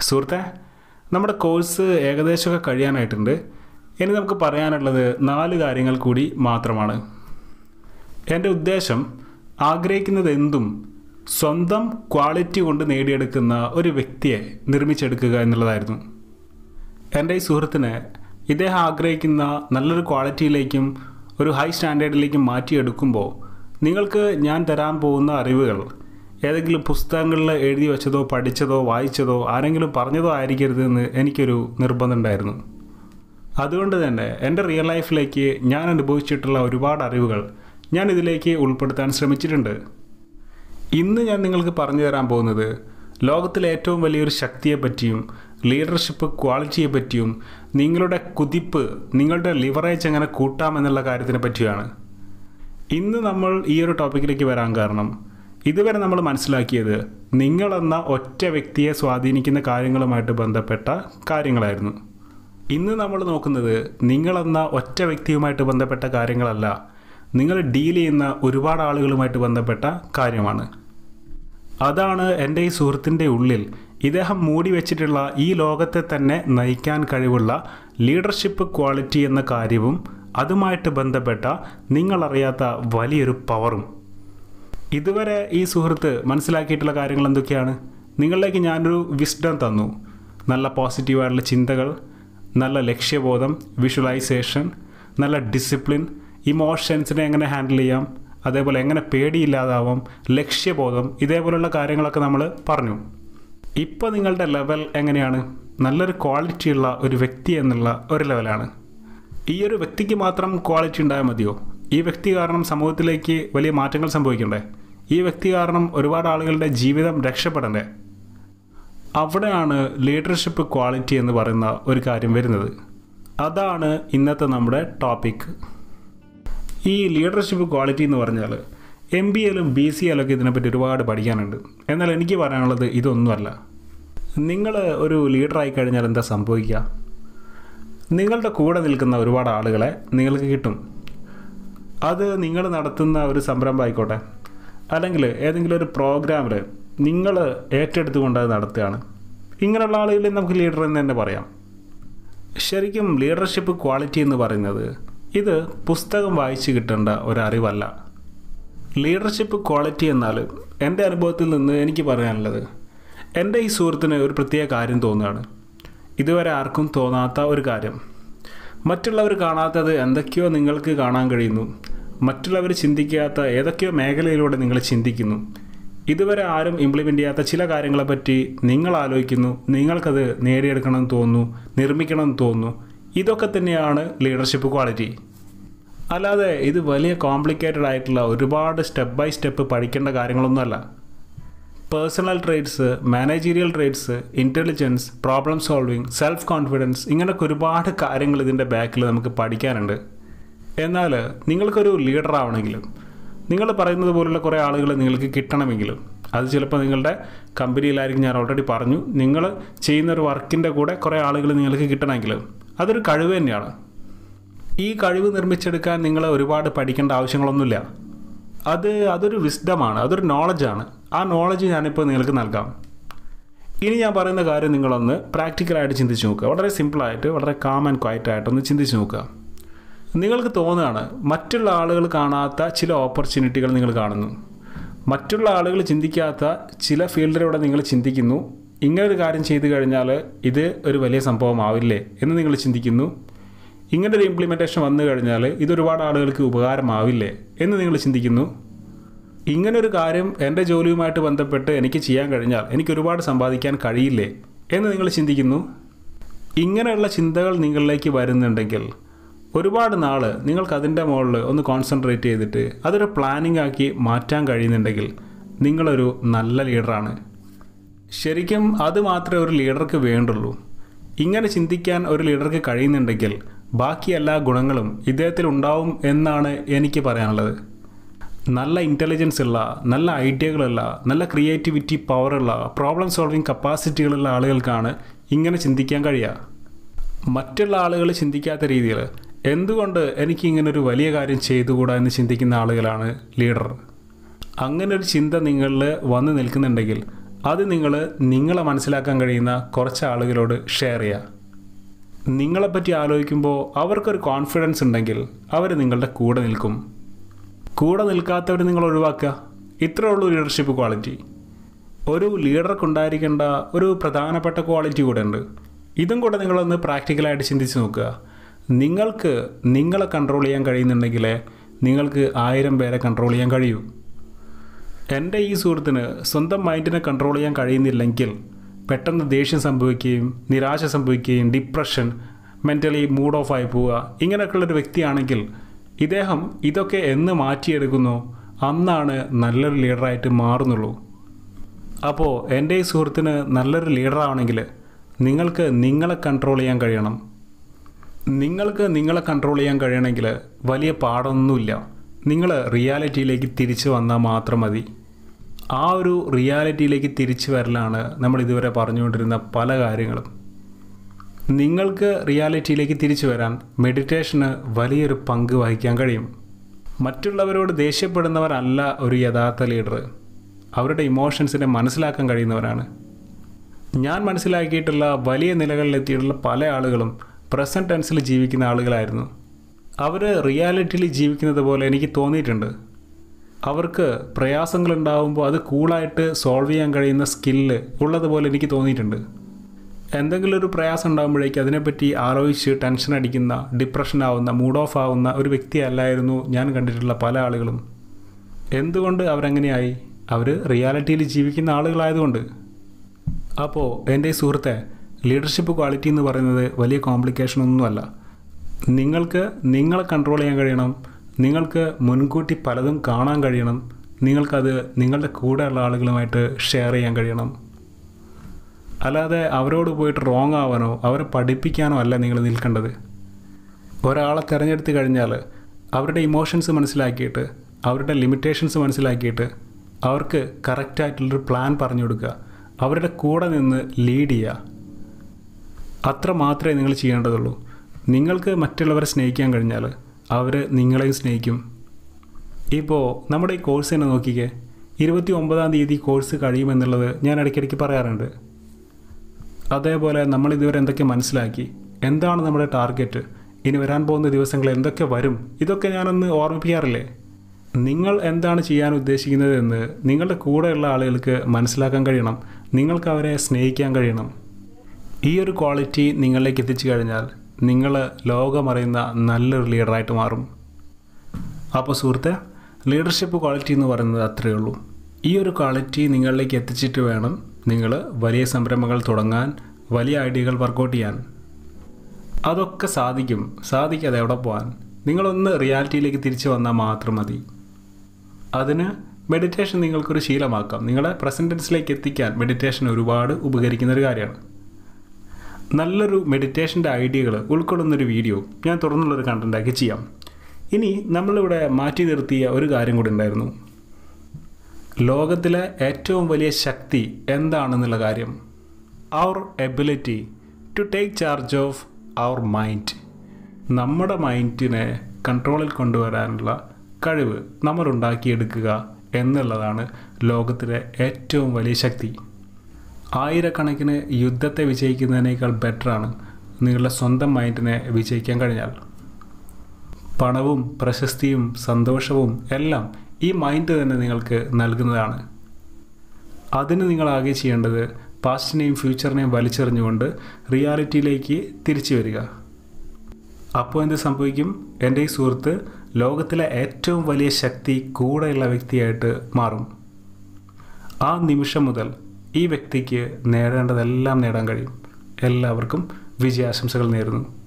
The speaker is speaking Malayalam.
സുഹൃത്തെ നമ്മുടെ കോഴ്സ് ഏകദേശമൊക്കെ കഴിയാനായിട്ടുണ്ട്. ഇനി നമുക്ക് പറയാനുള്ളത് നാല് കാര്യങ്ങൾ കൂടി മാത്രമാണ്. എന്റെ ഉദ്ദേശം ആഗ്രഹിക്കുന്നത് എന്തും സ്വന്തം ക്വാളിറ്റി കൊണ്ട് നേടിയെടുക്കുന്ന ഒരു വ്യക്തിയെ നിർമ്മിച്ചെടുക്കുക എന്നുള്ളതായിരുന്നു. എന്റെ ഈ സുഹൃത്തിന് ഇദ്ദേഹം ആഗ്രഹിക്കുന്ന നല്ലൊരു ക്വാളിറ്റിയിലേക്കും ഒരു ഹൈ സ്റ്റാൻഡേർഡിലേക്കും മാറ്റിയെടുക്കുമ്പോൾ നിങ്ങൾക്ക് ഞാൻ തരാൻ പോകുന്ന അറിവുകൾ ഏതെങ്കിലും പുസ്തകങ്ങളിൽ എഴുതി വെച്ചതോ പഠിച്ചതോ വായിച്ചതോ ആരെങ്കിലും പറഞ്ഞതോ ആയിരിക്കരുതെന്ന് എനിക്കൊരു നിർബന്ധമുണ്ടായിരുന്നു അതുകൊണ്ട് തന്നെ എന്റെ റിയൽ ലൈഫിലേക്ക് ഞാൻ അനുഭവിച്ചിട്ടുള്ള ഒരുപാട് അറിവുകൾ ഞാൻ ഇതിലേക്ക് ഉൾപ്പെടുത്താൻ ശ്രമിച്ചിട്ടുണ്ട്. ഇന്ന് ഞാൻ നിങ്ങൾക്ക് പറഞ്ഞു തരാൻ പോകുന്നത് ലോകത്തിലെ ഏറ്റവും വലിയൊരു ശക്തിയെ പറ്റിയും ലീഡർഷിപ്പ് ക്വാളിറ്റിയെ പറ്റിയും നിങ്ങളുടെ കുതിപ്പ് നിങ്ങളുടെ ലിവറേജ് എങ്ങനെ കൂട്ടാം എന്നുള്ള കാര്യത്തിനെ പറ്റിയാണ് ഇന്ന് നമ്മൾ ഈ ഒരു ടോപ്പിക്കിലേക്ക് വരാൻ കാരണം ഇതുവരെ നമ്മൾ മനസ്സിലാക്കിയത് നിങ്ങളെന്ന ഒറ്റ വ്യക്തിയെ സ്വാധീനിക്കുന്ന കാര്യങ്ങളുമായിട്ട് ബന്ധപ്പെട്ട കാര്യങ്ങളായിരുന്നു. ഇന്ന് നമ്മൾ നോക്കുന്നത് നിങ്ങളെന്ന ഒറ്റ വ്യക്തിയുമായിട്ട് ബന്ധപ്പെട്ട കാര്യങ്ങളല്ല നിങ്ങൾ ഡീൽ ചെയ്യുന്ന ഒരുപാട് ആളുകളുമായിട്ട് ബന്ധപ്പെട്ട കാര്യമാണ്. അതാണ് എന്റെ ഈ സുഹൃത്തിന്റെ ഉള്ളിൽ ഇദ്ദേഹം മൂടി വെച്ചിട്ടുള്ള ഈ ലോകത്തെ തന്നെ നയിക്കാൻ കഴിവുള്ള ലീഡർഷിപ്പ് ക്വാളിറ്റി എന്ന കാര്യവും അതുമായിട്ട് ബന്ധപ്പെട്ട നിങ്ങളറിയാത്ത വലിയൊരു പവറും. ഇതുവരെ ഈ സുഹൃത്ത് മനസ്സിലാക്കിയിട്ടുള്ള കാര്യങ്ങൾ എന്തൊക്കെയാണ്? നിങ്ങളിലേക്ക് ഞാനൊരു വിസ്ഡം തന്നു. നല്ല പോസിറ്റീവായിട്ടുള്ള ചിന്തകൾ നല്ല ലക്ഷ്യബോധം വിഷ്വലൈസേഷൻ നല്ല ഡിസിപ്ലിൻ ഇമോഷൻസിനെ എങ്ങനെ ഹാൻഡിൽ ചെയ്യാം അതേപോലെ എങ്ങനെ പേടിയില്ലാതാവാം ലക്ഷ്യബോധം ഇതേപോലെയുള്ള കാര്യങ്ങളൊക്കെ നമ്മൾ പറഞ്ഞു. ഇപ്പോൾ നിങ്ങളുടെ ലെവൽ എങ്ങനെയാണ്? നല്ലൊരു ക്വാളിറ്റിയുള്ള ഒരു വ്യക്തി എന്നുള്ള ഒരു ലെവലാണ് ഈ ഒരു വ്യക്തിക്ക് മാത്രം ക്വാളിറ്റി ഉണ്ടായാൽ മതിയോ? ഈ വ്യക്തി കാരണം സമൂഹത്തിലേക്ക് വലിയ മാറ്റങ്ങൾ സംഭവിക്കണ്ടേ? ഈ വ്യക്തി കാരണം ഒരുപാട് ആളുകളുടെ ജീവിതം രക്ഷപ്പെടണ്ടേ? അവിടെയാണ് ലീഡർഷിപ്പ് ക്വാളിറ്റി എന്ന് പറയുന്ന ഒരു കാര്യം വരുന്നത്. അതാണ് ഇന്നത്തെ നമ്മുടെ ടോപ്പിക് ഈ ലീഡർഷിപ്പ് ക്വാളിറ്റി എന്ന് പറഞ്ഞാൽ എം ബി എയിലും ബി സി എയിലൊക്കെ ഇതിനെപ്പറ്റി ഒരുപാട് പഠിക്കാനുണ്ട്. എന്നാൽ എനിക്ക് പറയാനുള്ളത് ഇതൊന്നുമല്ല. നിങ്ങൾ ഒരു ലീഡറായി കഴിഞ്ഞാൽ എന്താ സംഭവിക്കുക? നിങ്ങളുടെ കൂടെ നിൽക്കുന്ന ഒരുപാട് ആളുകളെ നിങ്ങൾക്ക് കിട്ടും. അത് നിങ്ങൾ നടത്തുന്ന ഒരു സംരംഭം ആയിക്കോട്ടെ. അല്ലെങ്കിൽ ഏതെങ്കിലും ഒരു പ്രോഗ്രാമിൽ നിങ്ങൾ ഏറ്റെടുത്തുകൊണ്ട് അത് നടത്തുകയാണ്. ഇങ്ങനെയുള്ള ആളുകളിൽ നമുക്ക് ലീഡർ എന്ന് തന്നെ പറയാം. ശരിക്കും ലീഡർഷിപ്പ് ക്വാളിറ്റി എന്ന് പറയുന്നത് ഇത് പുസ്തകം വായിച്ച് കിട്ടേണ്ട ഒരറിവല്ല. ലീഡർഷിപ്പ് ക്വാളിറ്റി എന്നാൽ എന്റെ അനുഭവത്തിൽ നിന്ന് എനിക്ക് പറയാനുള്ളത് എന്റെ ഈ സുഹൃത്തിന് ഒരു പ്രത്യേക കാര്യം തോന്നുകയാണ്. ഇതുവരെ ആർക്കും തോന്നാത്ത ഒരു കാര്യം. മറ്റുള്ളവർ കാണാത്തത് എന്തൊക്കെയോ നിങ്ങൾക്ക് കാണാൻ കഴിയുന്നു. മറ്റുള്ളവർ ചിന്തിക്കാത്ത ഏതൊക്കെയോ മേഖലയിലൂടെ നിങ്ങൾ ചിന്തിക്കുന്നു. ഇതുവരെ ആരും ഇംപ്ലിമെന്റ് ചെയ്യാത്ത ചില കാര്യങ്ങളെപ്പറ്റി നിങ്ങൾ ആലോചിക്കുന്നു. നിങ്ങൾക്കത് നേടിയെടുക്കണമെന്ന് തോന്നുന്നു നിർമ്മിക്കണമെന്ന് തോന്നുന്നു. ഇതൊക്കെ തന്നെയാണ് ലീഡർഷിപ്പ് ക്വാളിറ്റി അല്ലാതെ ഇത് വലിയ കോംപ്ലിക്കേറ്റഡ് ആയിട്ടുള്ള ഒരുപാട് സ്റ്റെപ്പ് ബൈ സ്റ്റെപ്പ് പഠിക്കേണ്ട കാര്യങ്ങളൊന്നുമല്ല. Personal traits managerial traits intelligence problem solving self confidence ഇങ്ങനെയൊക്കെ ഒരുപാട് കാര്യങ്ങൾ ഇതിന്റെ ബാക്കിൽ നമുക്ക് പഠിക്കാനുണ്ട്. എന്നാൽ നിങ്ങൾക്കൊരു ലീഡർ ആവണമെങ്കിലും നിങ്ങൾ പറയുന്നത് പോലുള്ള കുറേ ആളുകൾ നിങ്ങൾക്ക് കിട്ടണമെങ്കിലും അത് ചിലപ്പോൾ നിങ്ങളുടെ കമ്പനിയിലായിരിക്കും ഞാൻ ഓൾറെഡി പറഞ്ഞു നിങ്ങൾ ചെയ്യുന്ന ഒരു വർക്കിന്റെ കൂടെ കുറേ ആളുകൾ നിങ്ങൾക്ക് കിട്ടണമെങ്കിലും അതൊരു കഴിവ് തന്നെയാണ്. ഈ കഴിവ് നിർമ്മിച്ചെടുക്കാൻ നിങ്ങൾ ഒരുപാട് പഠിക്കേണ്ട ആവശ്യങ്ങളൊന്നുമില്ല. അത് അതൊരു വിസ്ഡമാണ് അതൊരു നോളജാണ് ആ നോളജ് ഞാനിപ്പോൾ നിങ്ങൾക്ക് നൽകാം. ഇനി ഞാൻ പറയുന്ന കാര്യം നിങ്ങളൊന്ന് പ്രാക്ടിക്കലായിട്ട് ചിന്തിച്ച് നോക്കുക. വളരെ സിമ്പിളായിട്ട് വളരെ കാം ആൻഡ് ക്വയറ്റ് ചിന്തിച്ച് നോക്കുക. നിങ്ങൾക്ക് തോന്നുകയാണ് മറ്റുള്ള ആളുകൾ കാണാത്ത ചില ഓപ്പർച്യൂണിറ്റികൾ നിങ്ങൾ കാണുന്നു. മറ്റുള്ള ആളുകൾ ചിന്തിക്കാത്ത ചില ഫീൽഡിലൂടെ നിങ്ങൾ ചിന്തിക്കുന്നു. ഇങ്ങനൊരു കാര്യം ചെയ്തു കഴിഞ്ഞാൽ ഇത് ഒരു വലിയ സംഭവമാവില്ലേ എന്ന് നിങ്ങൾ ചിന്തിക്കുന്നു. ഇങ്ങനെ ഒരു ഇംപ്ലിമെന്റേഷൻ വന്നു കഴിഞ്ഞാൽ ഇതൊരുപാട് ആളുകൾക്ക് ഉപകാരമാവില്ലേ എന്ന് നിങ്ങൾ ചിന്തിക്കുന്നു. ഇങ്ങനൊരു കാര്യം എന്റെ ജോലിയുമായിട്ട് ബന്ധപ്പെട്ട് എനിക്ക് ചെയ്യാൻ കഴിഞ്ഞാൽ എനിക്ക് ഒരുപാട് സമ്പാദിക്കാൻ കഴിയില്ലേ എന്ന് നിങ്ങൾ ചിന്തിക്കുന്നു. ഇങ്ങനെയുള്ള ചിന്തകൾ നിങ്ങളിലേക്ക് വരുന്നുണ്ടെങ്കിൽ ഒരുപാട് നാൾ നിങ്ങൾക്ക് അതിന്റെ മുകളിൽ ഒന്ന് കോൺസെൻട്രേറ്റ് ചെയ്തിട്ട് അതൊരു പ്ലാനിംഗ് ആക്കി മാറ്റാൻ കഴിയുന്നുണ്ടെങ്കിൽ നിങ്ങളൊരു നല്ല ലീഡറാണ് ശരിക്കും അത് മാത്രമേ ഒരു ലീഡർക്ക് വേണ്ടുള്ളൂ. ഇങ്ങനെ ചിന്തിക്കാൻ ഒരു ലീഡർക്ക് കഴിയുന്നുണ്ടെങ്കിൽ ബാക്കി എല്ലാ ഗുണങ്ങളും ഇദ്ദേഹത്തിൽ ഉണ്ടാവും എന്നാണ് എനിക്ക് പറയാനുള്ളത്. നല്ല ഇന്റലിജൻസ് ഉള്ള നല്ല ഐഡിയകളുള്ള നല്ല ക്രിയേറ്റിവിറ്റി പവറുള്ള പ്രോബ്ലം സോൾവിങ് കപ്പാസിറ്റികളുള്ള ആളുകൾക്കാണ് ഇങ്ങനെ ചിന്തിക്കാൻ കഴിയുക. മറ്റുള്ള ആളുകൾ ചിന്തിക്കാത്ത രീതിയിൽ എന്തുകൊണ്ട് എനിക്ക് ഇങ്ങനെ ഒരു വലിയ കാര്യം ചെയ്തുകൂടാ എന്ന് ചിന്തിക്കുന്ന ആളുകളാണ് ലീഡർ? അങ്ങനെ ഒരു ചിന്ത നിങ്ങളിൽ വന്നു നിൽക്കുന്നുണ്ടെങ്കിൽ അത് നിങ്ങൾ നിങ്ങളെ മനസ്സിലാക്കാൻ കഴിയുന്ന കുറച്ച് ആളുകളോട് ഷെയർ ചെയ്യുക നിങ്ങളെപ്പറ്റി ആലോചിക്കുമ്പോൾ അവർക്കൊരു കോൺഫിഡൻസ് ഉണ്ടെങ്കിൽ അവർ നിങ്ങളുടെ കൂടെ നിൽക്കും. കൂടെ നിൽക്കാത്തവർ നിങ്ങൾ ഒഴിവാക്കുക. ഇത്രേ ഉള്ളൂ ലീഡർഷിപ്പ് ക്വാളിറ്റി ഒരു ലീഡർക്കുണ്ടായിരിക്കേണ്ട ഒരു പ്രധാനപ്പെട്ട ക്വാളിറ്റി കൂടെ ഉണ്ട്. ഇതും കൂടെ നിങ്ങളൊന്ന് പ്രാക്ടിക്കലായിട്ട് ചിന്തിച്ച് നോക്കുക. നിങ്ങൾക്ക് നിങ്ങളെ കൺട്രോൾ ചെയ്യാൻ കഴിയുന്നുണ്ടെങ്കിൽ നിങ്ങൾക്ക് ആയിരം പേരെ കൺട്രോൾ ചെയ്യാൻ കഴിയൂ. എന്റെ ഈ സുഹൃത്തിന് സ്വന്തം മൈൻഡിനെ കൺട്രോൾ ചെയ്യാൻ കഴിയുന്നില്ലെങ്കിൽ പെട്ടെന്ന് ദേഷ്യം സംഭവിക്കുകയും നിരാശ സംഭവിക്കുകയും ഡിപ്രഷൻ മെന്റലി മൂഡ് ഓഫ് ആയി പോവുക ഇങ്ങനെയൊക്കെയുള്ളൊരു വ്യക്തിയാണെങ്കിൽ ഇദ്ദേഹം ഇതൊക്കെ എന്ന് മാറ്റിയെടുക്കുന്നു. അന്നാണ് നല്ലൊരു ലീഡറായിട്ട് മാറുന്നുള്ളൂ. അപ്പോൾ എന്റെ ഈ സുഹൃത്തിന് നല്ലൊരു ലീഡറാണെങ്കിൽ നിങ്ങൾക്ക് നിങ്ങളെ കൺട്രോൾ ചെയ്യാൻ കഴിയണം. നിങ്ങൾക്ക് നിങ്ങളെ കൺട്രോൾ ചെയ്യാൻ കഴിയണമെങ്കിൽ വലിയ പാടൊന്നുമില്ല. നിങ്ങൾ റിയാലിറ്റിയിലേക്ക് തിരിച്ചു വന്നാൽ മാത്രം മതി. ആ ഒരു റിയാലിറ്റിയിലേക്ക് തിരിച്ചു വരലാണ് നമ്മൾ ഇതുവരെ പറഞ്ഞുകൊണ്ടിരുന്ന പല കാര്യങ്ങളും. നിങ്ങൾക്ക് റിയാലിറ്റിയിലേക്ക് തിരിച്ചു വരാൻ മെഡിറ്റേഷന് വലിയൊരു പങ്ക് വഹിക്കാൻ കഴിയും. മറ്റുള്ളവരോട് ദേഷ്യപ്പെടുന്നവരല്ല ഒരു യഥാർത്ഥ ലീഡർ അവരുടെ ഇമോഷൻസിനെ മനസ്സിലാക്കാൻ കഴിയുന്നവരാണ്. ഞാൻ മനസ്സിലാക്കിയിട്ടുള്ള വലിയ നിലകളിലെത്തിയിട്ടുള്ള പല ആളുകളും പ്രസന്റ് ടെൻസിൽ ജീവിക്കുന്ന ആളുകളായിരുന്നു. അവർ റിയാലിറ്റിയിൽ ജീവിക്കുന്നത് പോലെ എനിക്ക് തോന്നിയിട്ടുണ്ട്. അവർക്ക് പ്രയാസങ്ങൾ ഉണ്ടാകുമ്പോൾ അത് കൂളായിട്ട് സോൾവ് ചെയ്യാൻ കഴിയുന്ന സ്കില്ല് ഉള്ളതുപോലെ എനിക്ക് തോന്നിയിട്ടുണ്ട്. എന്തെങ്കിലും ഒരു പ്രയാസം ഉണ്ടാകുമ്പോഴേക്ക് അതിനെപ്പറ്റി ആലോചിച്ച് ടെൻഷൻ അടിക്കുന്ന ഡിപ്രഷൻ ആവുന്ന മൂഡ് ഓഫ് ആവുന്ന ഒരു വ്യക്തിയല്ലായിരുന്നു ഞാൻ കണ്ടിട്ടുള്ള പല ആളുകളും. എന്തുകൊണ്ട് അവരങ്ങനെയായി? അവർ റിയാലിറ്റിയിൽ ജീവിക്കുന്ന ആളുകളായതുകൊണ്ട്. അപ്പോൾ എന്റെ സുഹൃത്തെ ലീഡർഷിപ്പ് ക്വാളിറ്റി എന്ന് പറയുന്നത് വലിയ കോംപ്ലിക്കേഷൻ ഒന്നുമല്ല നിങ്ങൾക്ക് നിങ്ങളെ കൺട്രോൾ ചെയ്യാൻ കഴിയണം. നിങ്ങൾക്ക് മുൻകൂട്ടി പലതും കാണാൻ കഴിയണം. നിങ്ങൾക്കത് നിങ്ങളുടെ കൂടെയുള്ള ആളുകളുമായിട്ട് ഷെയർ ചെയ്യാൻ കഴിയണം. അല്ലാതെ അവരോട് പോയിട്ട് റോങ് ആവാനോ അവരെ പഠിപ്പിക്കാനോ അല്ല നിങ്ങൾ നിൽക്കേണ്ടത്. ഒരാളെ തിരഞ്ഞെടുത്ത് കഴിഞ്ഞാൽ അവരുടെ ഇമോഷൻസ് മനസ്സിലാക്കിയിട്ട് അവരുടെ ലിമിറ്റേഷൻസ് മനസ്സിലാക്കിയിട്ട് അവർക്ക് കറക്റ്റായിട്ടുള്ളൊരു പ്ലാൻ പറഞ്ഞു കൊടുക്കുക. അവരുടെ കൂടെ നിന്ന് ലീഡ് ചെയ്യുക. അത്ര മാത്രമേ നിങ്ങൾ ചെയ്യേണ്ടതുള്ളൂ. നിങ്ങൾക്ക് മറ്റുള്ളവരെ സ്നേഹിക്കാൻ കഴിഞ്ഞാൽ അവർ നിങ്ങളെയും സ്നേഹിക്കും. ഇപ്പോൾ നമ്മുടെ ഈ കോഴ്സ് തന്നെ നോക്കിക്കേ. ഇരുപത്തി ഒമ്പതാം തീയതി കോഴ്സ് കഴിയുമെന്നുള്ളത് ഞാൻ ഇടയ്ക്കിടയ്ക്ക് പറയാറുണ്ട്. അതേപോലെ നമ്മൾ ഇതുവരെ എന്തൊക്കെ മനസ്സിലാക്കി എന്താണ് നമ്മുടെ ടാർഗറ്റ് ഇനി വരാൻ പോകുന്ന ദിവസങ്ങൾ എന്തൊക്കെ വരും ഇതൊക്കെ ഞാനൊന്ന് ഓർമ്മിപ്പിക്കാറില്ലേ? നിങ്ങൾ എന്താണ് ചെയ്യാൻ ഉദ്ദേശിക്കുന്നത് എന്ന് നിങ്ങളുടെ കൂടെയുള്ള ആളുകൾക്ക് മനസ്സിലാക്കാൻ കഴിയണം. നിങ്ങൾക്ക് അവരെ സ്നേഹിക്കാൻ കഴിയണം. ഈ ഒരു ക്വാളിറ്റി നിങ്ങളിലേക്ക് എത്തിച്ചു കഴിഞ്ഞാൽ നിങ്ങൾ ലോകമറിയുന്ന നല്ലൊരു ലീഡറായിട്ട് മാറും. അപ്പോൾ സുഹൃത്തെ ലീഡർഷിപ്പ് ക്വാളിറ്റി എന്ന് പറയുന്നത് അത്രയേ ഉള്ളൂ. ഈ ഒരു ക്വാളിറ്റി നിങ്ങളിലേക്ക് എത്തിച്ചിട്ട് വേണം നിങ്ങൾ വലിയ സംരംഭങ്ങൾ തുടങ്ങാൻ വലിയ ഐഡിയകൾ വർക്കൗട്ട് ചെയ്യാൻ. അതൊക്കെ സാധിക്കും. സാധിക്കാതെ എവിടെ പോകാൻ നിങ്ങളൊന്ന് റിയാലിറ്റിയിലേക്ക് തിരിച്ചു വന്നാൽ മാത്രം മതി. അതിന് മെഡിറ്റേഷൻ നിങ്ങൾക്കൊരു ശീലമാക്കാം. നിങ്ങളെ പ്രസന്റൻസിലേക്ക് എത്തിക്കാൻ മെഡിറ്റേഷൻ ഒരുപാട് ഉപകരിക്കുന്ന ഒരു കാര്യമാണ്. നല്ലൊരു മെഡിറ്റേഷന്റെ ഐഡിയകൾ ഉൾക്കൊള്ളുന്നൊരു വീഡിയോ ഞാൻ തുറന്നുള്ളൊരു കണ്ടന്റാക്കി ചെയ്യാം. ഇനി നമ്മളിവിടെ മാറ്റി നിർത്തിയ ഒരു കാര്യം കൂടി ഉണ്ടായിരുന്നു. ലോകത്തിലെ ഏറ്റവും വലിയ ശക്തി എന്താണെന്നുള്ള കാര്യം. അവർ ability to take charge of our mind നമ്മുടെ മൈൻഡിനെ കൺട്രോളിൽ കൊണ്ടുവരാനുള്ള കഴിവ് നമ്മൾ ഉണ്ടാക്കിയെടുക്കുക എന്നുള്ളതാണ് ലോകത്തിലെ ഏറ്റവും വലിയ ശക്തി. ആയിരക്കണക്കിന് യുദ്ധത്തെ വിജയിക്കുന്നതിനേക്കാൾ ബെറ്ററാണ് നിങ്ങളുടെ സ്വന്തം മൈൻഡിനെ വിജയിക്കാൻ കഴിഞ്ഞാൽ. പണവും പ്രശസ്തിയും സന്തോഷവും എല്ലാം ഈ മൈൻഡ് തന്നെ നിങ്ങൾക്ക് നൽകുന്നതാണ്. അതിന് നിങ്ങൾ ആകെ ചെയ്യേണ്ടത് പാസ്റ്റിനെയും ഫ്യൂച്ചറിനെയും വലിച്ചെറിഞ്ഞുകൊണ്ട് റിയാലിറ്റിയിലേക്ക് തിരിച്ചു വരിക. അപ്പോൾ എന്ത് സംഭവിക്കും? എന്റെ ഈ സുഹൃത്ത് ലോകത്തിലെ ഏറ്റവും വലിയ ശക്തി കൂടെയുള്ള വ്യക്തിയായിട്ട് മാറും. ആ നിമിഷം മുതൽ ഈ വ്യക്തിക്ക് നേടേണ്ടതെല്ലാം നേടാൻ കഴിയും. എല്ലാവർക്കും വിജയാശംസകൾ നേരുന്നു.